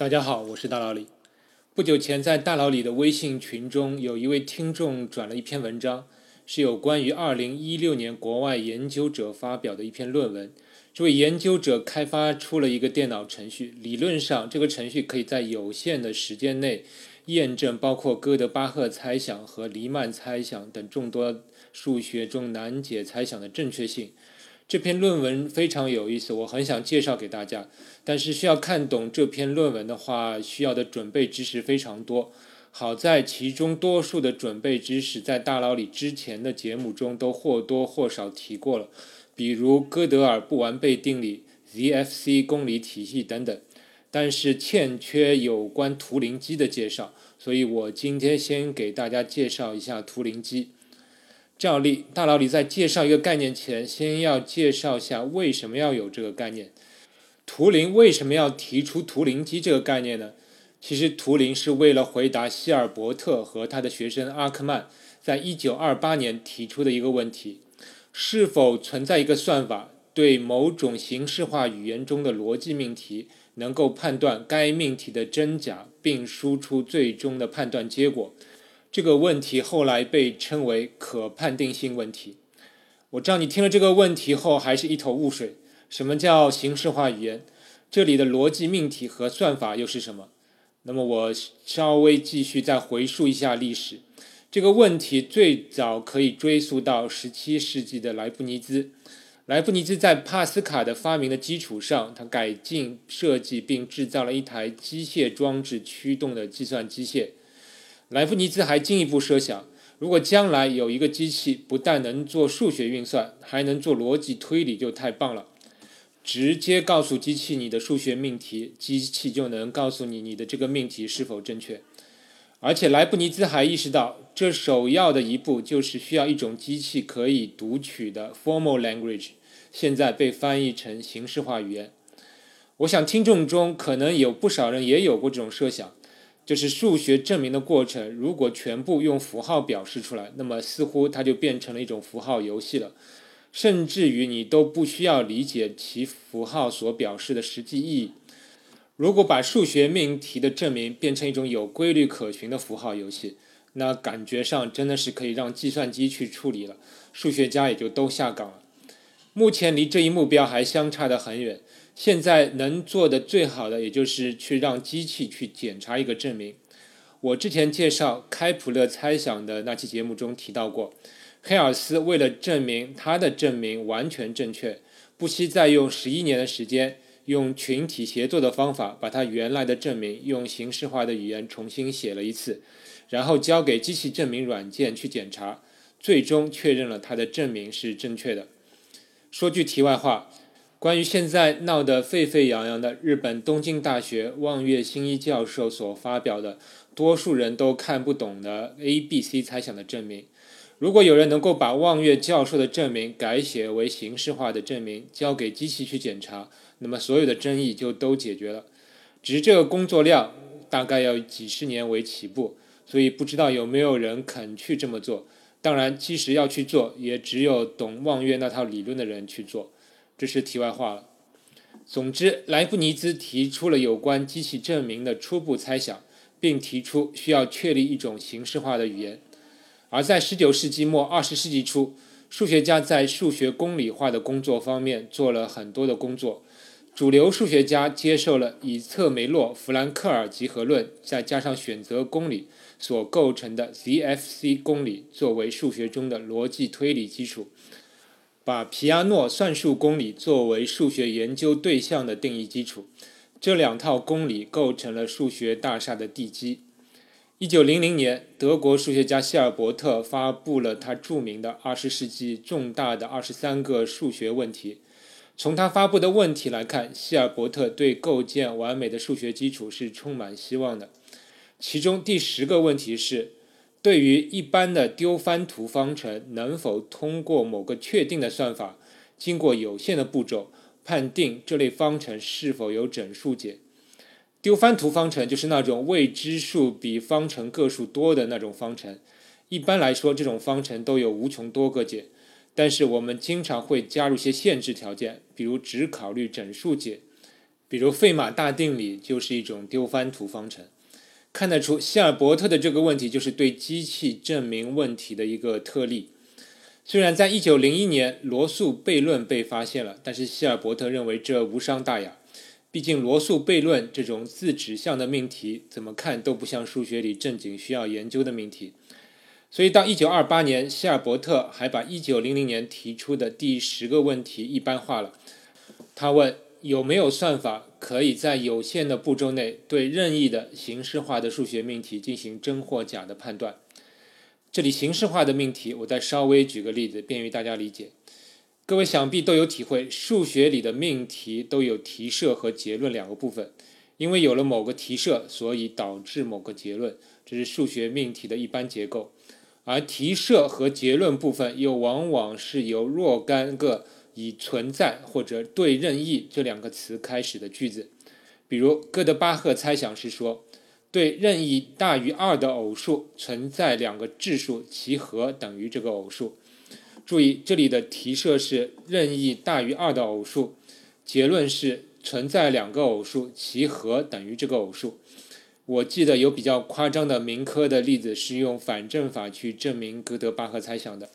大家好，我是大老李。不久前，在大老李的微信群中，有一位听众转了一篇文章，是有关于2016年国外研究者发表的一篇论文。这位研究者开发出了一个电脑程序，理论上，这个程序可以在有限的时间内验证包括哥德巴赫猜想和黎曼猜想等众多数学中难解猜想的正确性。这篇论文非常有意思，我很想介绍给大家。但是需要看懂这篇论文的话，需要的准备知识非常多。好在其中多数的准备知识在大佬里之前的节目中都或多或少提过了，比如哥德尔不完备定理、ZFC 公理体系等等。但是欠缺有关图灵机的介绍，所以我今天先给大家介绍一下图灵机。照例，大佬里在介绍一个概念前，先要介绍下为什么要有这个概念。图灵为什么要提出图灵机这个概念呢？其实，图灵是为了回答希尔伯特和他的学生阿克曼在一九二八年提出的一个问题：是否存在一个算法，对某种形式化语言中的逻辑命题能够判断该命题的真假，并输出最终的判断结果？这个问题后来被称为可判定性问题。我知道你听了这个问题后还是一头雾水。什么叫形式化语言？这里的逻辑命题和算法又是什么？那么我稍微继续再回溯一下历史。这个问题最早可以追溯到十七世纪的莱布尼兹。莱布尼兹在帕斯卡的发明的基础上，他改进设计并制造了一台机械装置驱动的计算机械。莱布尼兹还进一步设想，如果将来有一个机器不但能做数学运算，还能做逻辑推理，就太棒了。直接告诉机器你的数学命题，机器就能告诉你你的这个命题是否正确。而且莱布尼兹还意识到，这首要的一步就是需要一种机器可以读取的 formal language，现在被翻译成形式化语言。我想听众中可能有不少人也有过这种设想。就是数学证明的过程，如果全部用符号表示出来，那么似乎它就变成了一种符号游戏了，甚至于你都不需要理解其符号所表示的实际意义。如果把数学命题的证明变成一种有规律可循的符号游戏，那感觉上真的是可以让计算机去处理了，数学家也就都下岗了。目前离这一目标还相差得很远。现在能做的最好的，也就是去让机器去检查一个证明。我之前介绍开普勒猜想的那期节目中提到过，黑尔斯为了证明他的证明完全正确，不惜再用十一年的时间，用群体协作的方法，把他原来的证明用形式化的语言重新写了一次，然后交给机器证明软件去检查，最终确认了他的证明是正确的。说句题外话。关于现在闹得沸沸扬扬的日本东京大学望月新一教授所发表的多数人都看不懂的 A B C 猜想的证明，如果有人能够把望月教授的证明改写为形式化的证明，交给机器去检查，那么所有的争议就都解决了。只是这个工作量大概要几十年为起步，所以不知道有没有人肯去这么做。当然，即使要去做，也只有懂望月那套理论的人去做。这是题外话了。总之，莱布尼兹提出了有关机器证明的初步猜想，并提出需要确立一种形式化的语言。而在19世纪末、20世纪初，数学家在数学公理化的工作方面做了很多的工作。主流数学家接受了以策梅洛、弗兰克尔集合论，再加上选择公理所构成的 ZFC 公理作为数学中的逻辑推理基础。把皮亚诺算术公理作为数学研究对象的定义基础，这两套公理构成了数学大厦的地基。一九零零年，德国数学家希尔伯特发布了他著名的二十世纪重大的二十三个数学问题。从他发布的问题来看，希尔伯特对构建完美的数学基础是充满希望的。其中第十个问题是。对于一般的丢番图方程，能否通过某个确定的算法，经过有限的步骤，判定这类方程是否有整数解？丢番图方程就是那种未知数比方程个数多的那种方程。一般来说，这种方程都有无穷多个解，但是我们经常会加入些限制条件，比如只考虑整数解。比如费马大定理就是一种丢番图方程。看得出，希尔伯特的这个问题就是对机器证明问题的一个特例。虽然在一九零一年罗素悖论被发现了，但是希尔伯特认为这无伤大雅。毕竟罗素悖论这种自指向的命题，怎么看都不像数学里正经需要研究的命题。所以到一九二八年，希尔伯特还把一九零零年提出的第十个问题一般化了。他问有没有算法可以在有限的步骤内对任意的形式化的数学命题进行真或假的判断？这里形式化的命题，我再稍微举个例子，便于大家理解。各位想必都有体会，数学里的命题都有题设和结论两个部分。因为有了某个题设，所以导致某个结论，这是数学命题的一般结构。而题设和结论部分又往往是由若干个以存在或者对任意这两个词开始的句子。比如，哥德巴赫猜想是说。对任意大于二的偶数存在两个质数，其和等于这个偶数。注意，这里的题设是任意大于二的偶数，结论是存在两个偶数，其和等于这个偶数。我记得有比较夸张的民科的例子是用反证法去证明哥德巴赫猜想的，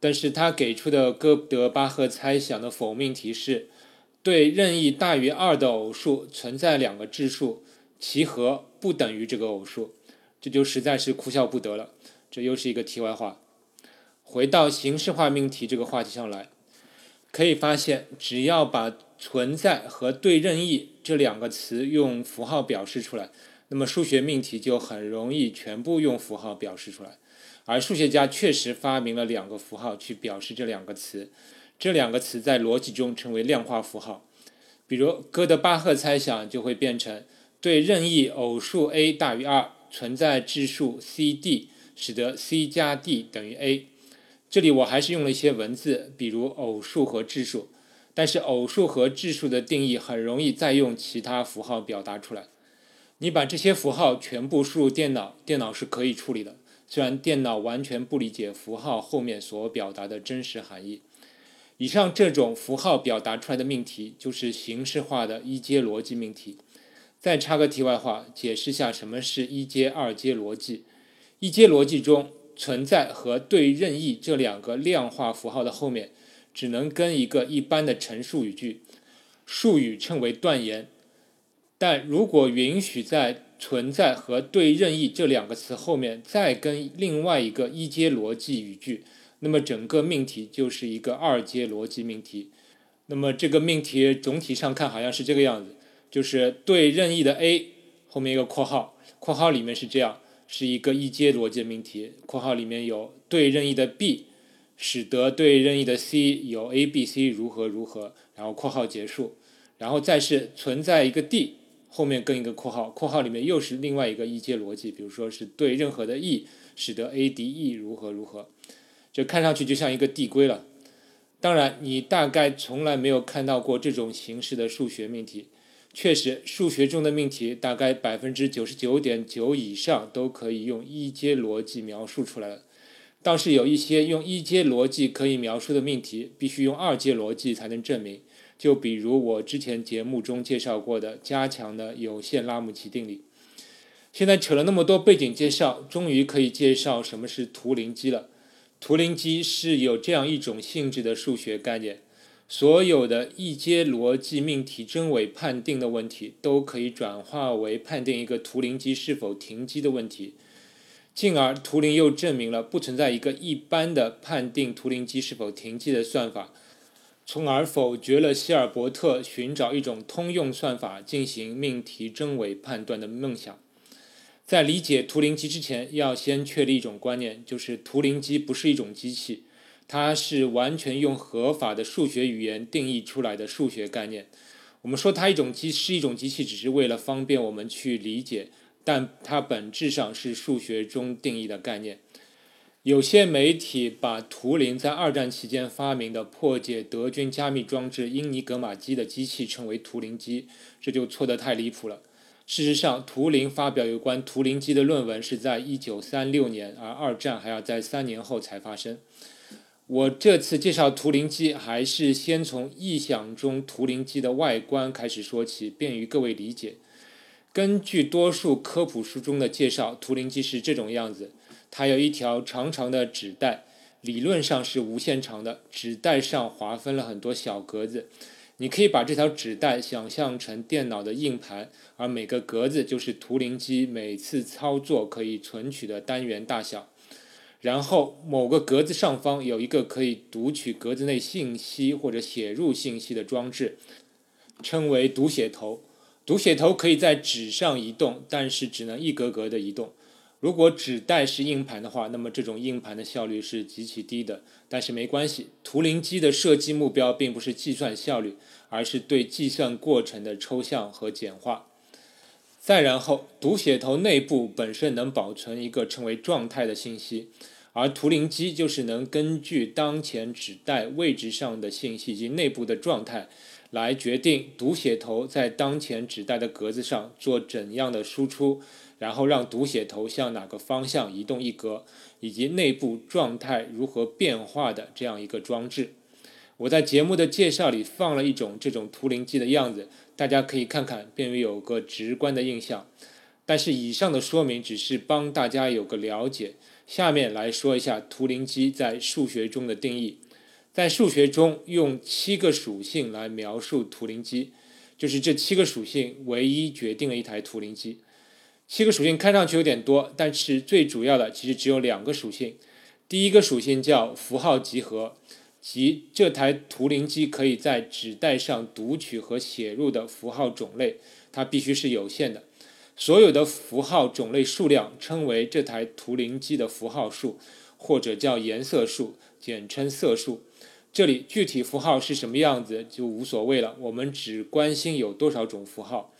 但是他给出的哥德巴赫猜想的否命题是：对任意大于二的偶数存在两个质数。其和不等于这个偶数，这就实在是哭笑不得了。这又是一个题外话。回到形式化命题这个话题上来，可以发现，只要把存在和对任意这两个词用符号表示出来，那么数学命题就很容易全部用符号表示出来。而数学家确实发明了两个符号去表示这两个词，这两个词在逻辑中称为量化符号。比如哥德巴赫猜想就会变成。对任意偶数 a 大于二，存在质数 c d，使得 c 加 d 等于 a。这里我还是用了一些文字，比如偶数和质数。但是偶数和质数的定义很容易再用其他符号表达出来。你把这些符号全部输入电脑，电脑是可以处理的。虽然电脑完全不理解符号后面所表达的真实含义。以上这种符号表达出来的命题，就是形式化的一阶逻辑命题。再插个题外话，解释下什么是一阶、二阶逻辑。一阶逻辑中，存在和对任意这两个量化符号的后面，只能跟一个一般的陈述语句，术语称为断言。但如果允许在存在和对任意这两个词后面再跟另外一个一阶逻辑语句，那么整个命题就是一个二阶逻辑命题。那么这个命题总体上看好像是这个样子。就是对任意的 a 后面一个括号，括号里面是这样，是一个一阶逻辑命题。括号里面有对任意的 b，使得对任意的 c 有 a、b、c 如何如何，然后括号结束，然后再是存在一个 d 后面跟一个括号，括号里面又是另外一个一阶逻辑，比如说是对任何的 e，使得 a 敌 e 如何如何，这看上去就像一个递归了。当然，你大概从来没有看到过这种形式的数学命题。确实，数学中的命题大概百分之九十九点九以上都可以用一阶逻辑描述出来了。倒是有一些用一阶逻辑可以描述的命题，必须用二阶逻辑才能证明。就比如我之前节目中介绍过的加强的有限拉姆齐定理。现在扯了那么多背景介绍，终于可以介绍什么是图灵机了。图灵机是有这样一种性质的数学概念。所有的一阶逻辑命题真伪判定的问题，都可以转化为判定一个图灵机是否停机的问题。进而，图灵又证明了不存在一个一般的判定图灵机是否停机的算法，从而否决了希尔伯特寻找一种通用算法进行命题真伪判断的梦想。在理解图灵机之前，要先确立一种观念，就是图灵机不是一种机器。它是完全用合法的数学语言定义出来的数学概念。我们说它一种机是一种机器，只是为了方便我们去理解，但它本质上是数学中定义的概念。有些媒体把图灵在二战期间发明的破解德军加密装置英尼格玛机的机器称为图灵机，这就错得太离谱了。事实上，图灵发表有关图灵机的论文是在一九三六年，而二战还要在三年后才发生。我这次介绍图灵机，还是先从臆想中图灵机的外观开始说起，便于各位理解。根据多数科普书中的介绍，图灵机是这种样子：它有一条长长的纸带，理论上是无限长的，纸带上划分了很多小格子。你可以把这条纸带想象成电脑的硬盘，而每个格子就是图灵机每次操作可以存取的单元大小。然后某个格子上方有一个可以读取格子内信息或者写入信息的装置，称为读写头。读写头可以在纸上移动，但是只能一格格的移动。如果只带是硬盘的话，那么这种硬盘的效率是极其低的。但是没关系，图灵机的设计目标并不是计算效率，而是对计算过程的抽象和简化。再然后，读写头内部本身能保存一个称为状态的信息，而图灵机就是能根据当前纸带位置上的信息及内部的状态，来决定读写头在当前纸带的格子上做怎样的输出，然后让读写头向哪个方向移动一格，以及内部状态如何变化的这样一个装置。我在节目的介绍里放了一种这种图灵机的样子。大家可以看看，便于有个直观的印象。但是以上的说明只是帮大家有个了解。下面来说一下图灵机在数学中的定义。在数学中，用七个属性来描述图灵机，就是这七个属性唯一决定了一台图灵机。七个属性看上去有点多，但是最主要的其实只有两个属性。第一个属性叫符号集合。即这台图灵机可以在纸带上读取和写入的符号种类，它必须是有限的。所有的符号种类数量称为这台图灵机的符号数，或者叫颜色数，简称色数。这里具体符号是什么样子就无所谓了，我们只关心有多少种符号。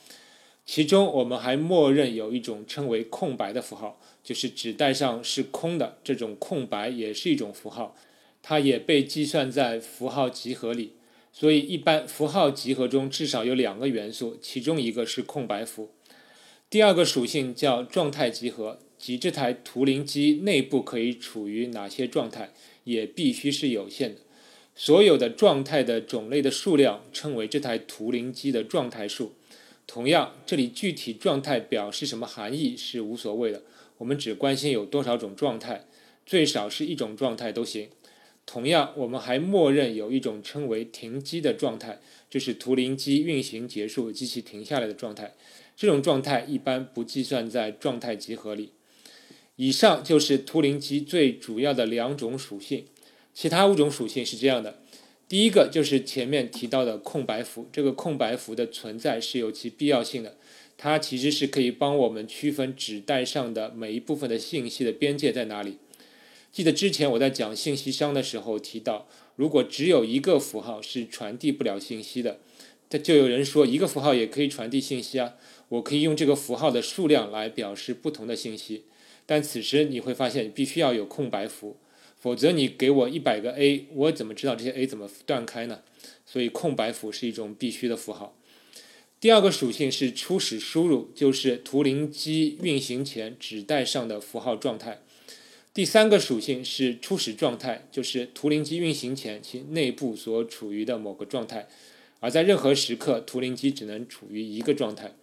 其中我们还默认有一种称为空白的符号，就是纸带上是空的，这种空白也是一种符号。它也被计算在符号集合里，所以一般符号集合中至少有两个元素，其中一个是空白符。第二个属性叫状态集合，即这台图灵机内部可以处于哪些状态，也必须是有限的。所有的状态的种类的数量称为这台图灵机的状态数。同样，这里具体状态表示什么含义是无所谓的，我们只关心有多少种状态，最少是一种状态都行。同样，我们还默认有一种称为停机的状态，就是图灵机运行结束，机器停下来的状态。这种状态一般不计算在状态集合里。以上就是图灵机最主要的两种属性，其他五种属性是这样的：第一个就是前面提到的空白符，这个空白符的存在是有其必要性的，它其实是可以帮我们区分纸带上的每一部分的信息的边界在哪里。记得之前我在讲信息商的时候提到，如果只有一个符号是传递不了信息的，这就有人说一个符号也可以传递信息啊，我可以用这个符号的数量来表示不同的信息。但此时你会发现必须要有空白符，否则你给我一百个 A，我怎么知道这些 A 怎么断开呢？所以空白符是一种必须的符号。第二个属性是初始输入，就是图灵机运行前纸带上的符号状态。第三个属性是初始状态，就是图灵机运行前其内部所处于的某个状态，而在任何时刻，图灵机只能处于一个状态。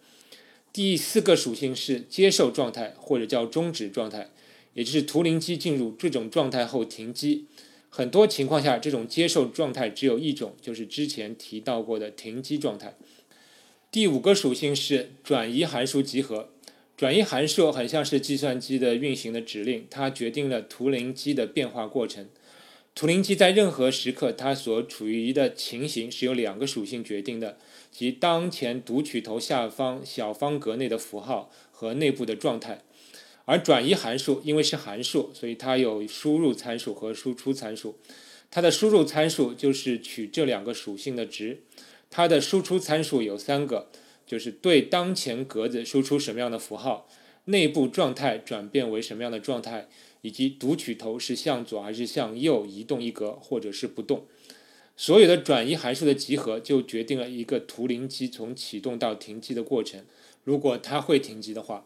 第四个属性是接受状态，或者叫终止状态，也就是图灵机进入这种状态后停机。很多情况下，这种接受状态只有一种，就是之前提到过的停机状态。第五个属性是转移函数集合。转移函数很像是计算机的运行的指令，它决定了图灵机的变化过程。图灵机在任何时刻，它所处于的情形是由两个属性决定的，及当前读取头下方小方格内的符号和内部的状态。而转移函数因为是函数，所以它有输入参数和输出参数。它的输入参数就是取这两个属性的值，它的输出参数有三个。就是对当前格子输出什么样的符号，内部状态转变为什么样的状态，以及读取头是向左还是向右移动一格，或者是不动。所有的转移函数的集合就决定了一个图灵机从启动到停机的过程。如果它会停机的话，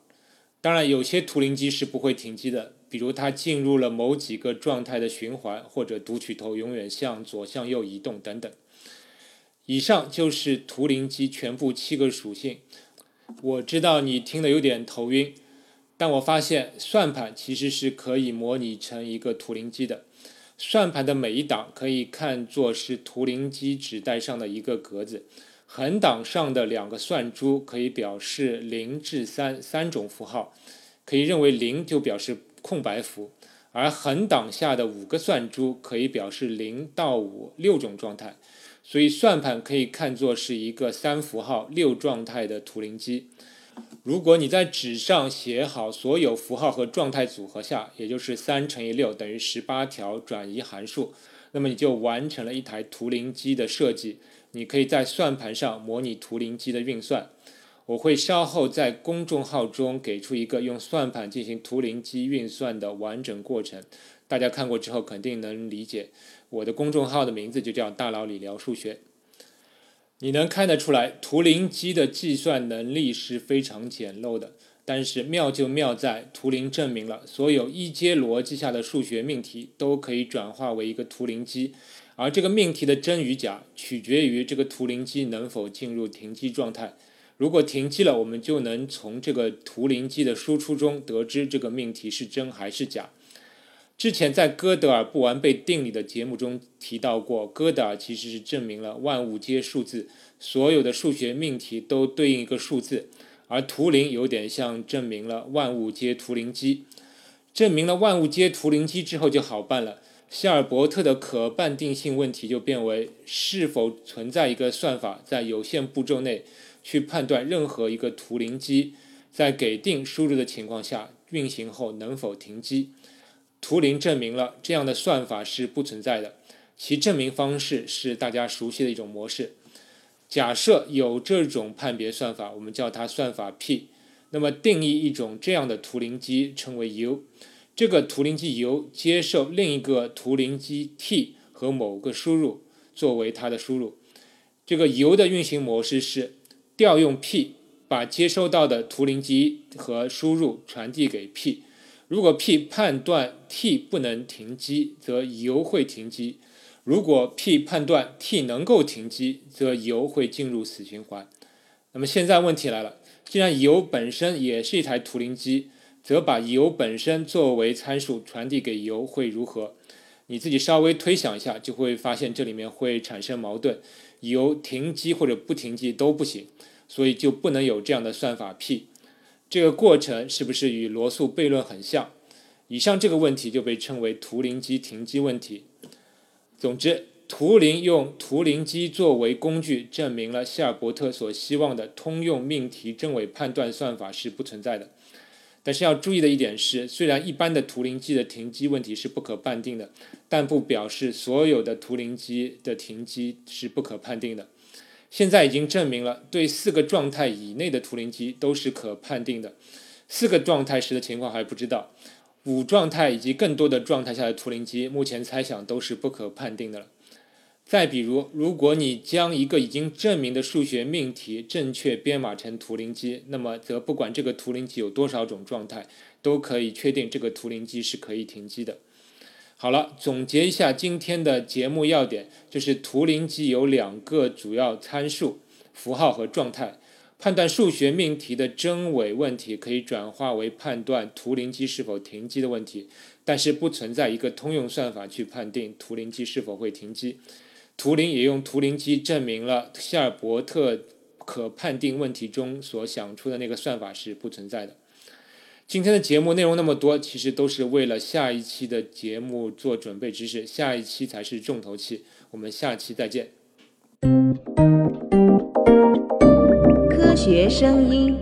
当然，有些图灵机是不会停机的，比如它进入了某几个状态的循环，或者读取头永远向左向右移动等等。以上就是图灵机全部七个属性。我知道你听得有点头晕，但我发现算盘其实是可以模拟成一个图灵机的。算盘的每一档可以看作是图灵机纸带上的一个格子。横档上的两个算珠可以表示零至三三种符号，可以认为零就表示空白符，而横档下的五个算珠可以表示零到五六种状态，所以算盘可以看作是一个三符号六状态的图灵机。如果你在纸上写好所有符号和状态组合下，也就是三乘以六等于十八条转移函数，那么你就完成了一台图灵机的设计。你可以在算盘上模拟图灵机的运算。我会稍后在公众号中给出一个用算盘进行图灵机运算的完整过程，大家看过之后肯定能理解。我的公众号的名字就叫“大佬理聊数学”。你能看得出来，图灵机的计算能力是非常简陋的，但是妙就妙在图灵证明了所有一阶逻辑下的数学命题都可以转化为一个图灵机。而这个命题的真与假，取决于这个图灵机能否进入停机状态。如果停机了，我们就能从这个图灵机的输出中得知这个命题是真还是假。之前在哥德尔不完备定理的节目中提到过，哥德尔其实是证明了万物皆数字，所有的数学命题都对应一个数字，而图灵有点像证明了万物皆图灵机。证明了万物皆图灵机之后就好办了。希尔伯特的可判定性问题就变为：是否存在一个算法，在有限步骤内去判断任何一个图灵机在给定输入的情况下运行后能否停机？图灵证明了这样的算法是不存在的。其证明方式是大家熟悉的一种模式。假设有这种判别算法，我们叫它算法 P，那么定义一种这样的图灵机称为 U。这个图灵机 U 接受另一个图灵机 T 和某个输入作为它的输入。这个 U 的运行模式是调用 P 把接收到的图灵机和输入传递给 P。如果 P 判断 T 不能停机，则 U 会停机；如果 P 判断 T 能够停机，则 U 会进入死循环。那么现在问题来了，既然 U 本身也是一台图灵机。则把油本身作为参数传递给油会如何？你自己稍微推想一下，就会发现这里面会产生矛盾。油停机或者不停机都不行，所以就不能有这样的算法 P。这个过程是不是与罗素悖论很像？以上这个问题就被称为图灵机停机问题。总之，图灵用图灵机作为工具，证明了希尔伯特所希望的通用命题真伪判断算法是不存在的。但是要注意的一点是，虽然一般的图灵机的停机问题是不可判定的，但不表示所有的图灵机的停机是不可判定的。现在已经证明了，对四个状态以内的图灵机都是可判定的。四个状态时的情况还不知道，五状态以及更多的状态下的图灵机，目前猜想都是不可判定的了。再比如，如果你将一个已经证明的数学命题正确编码成图灵机，那么则不管这个图灵机有多少种状态，都可以确定这个图灵机是可以停机的。好了，总结一下今天的节目要点，就是图灵机有两个主要参数：符号和状态。判断数学命题的真伪问题可以转化为判断图灵机是否停机的问题，但是不存在一个通用算法去判定图灵机是否会停机。图灵也用图灵机证明了希尔伯特可判定问题中所想出的那个算法是不存在的。今天的节目内容那么多，其实都是为了下一期的节目做准备知识，下一期才是重头戏。我们下期再见。科学声音。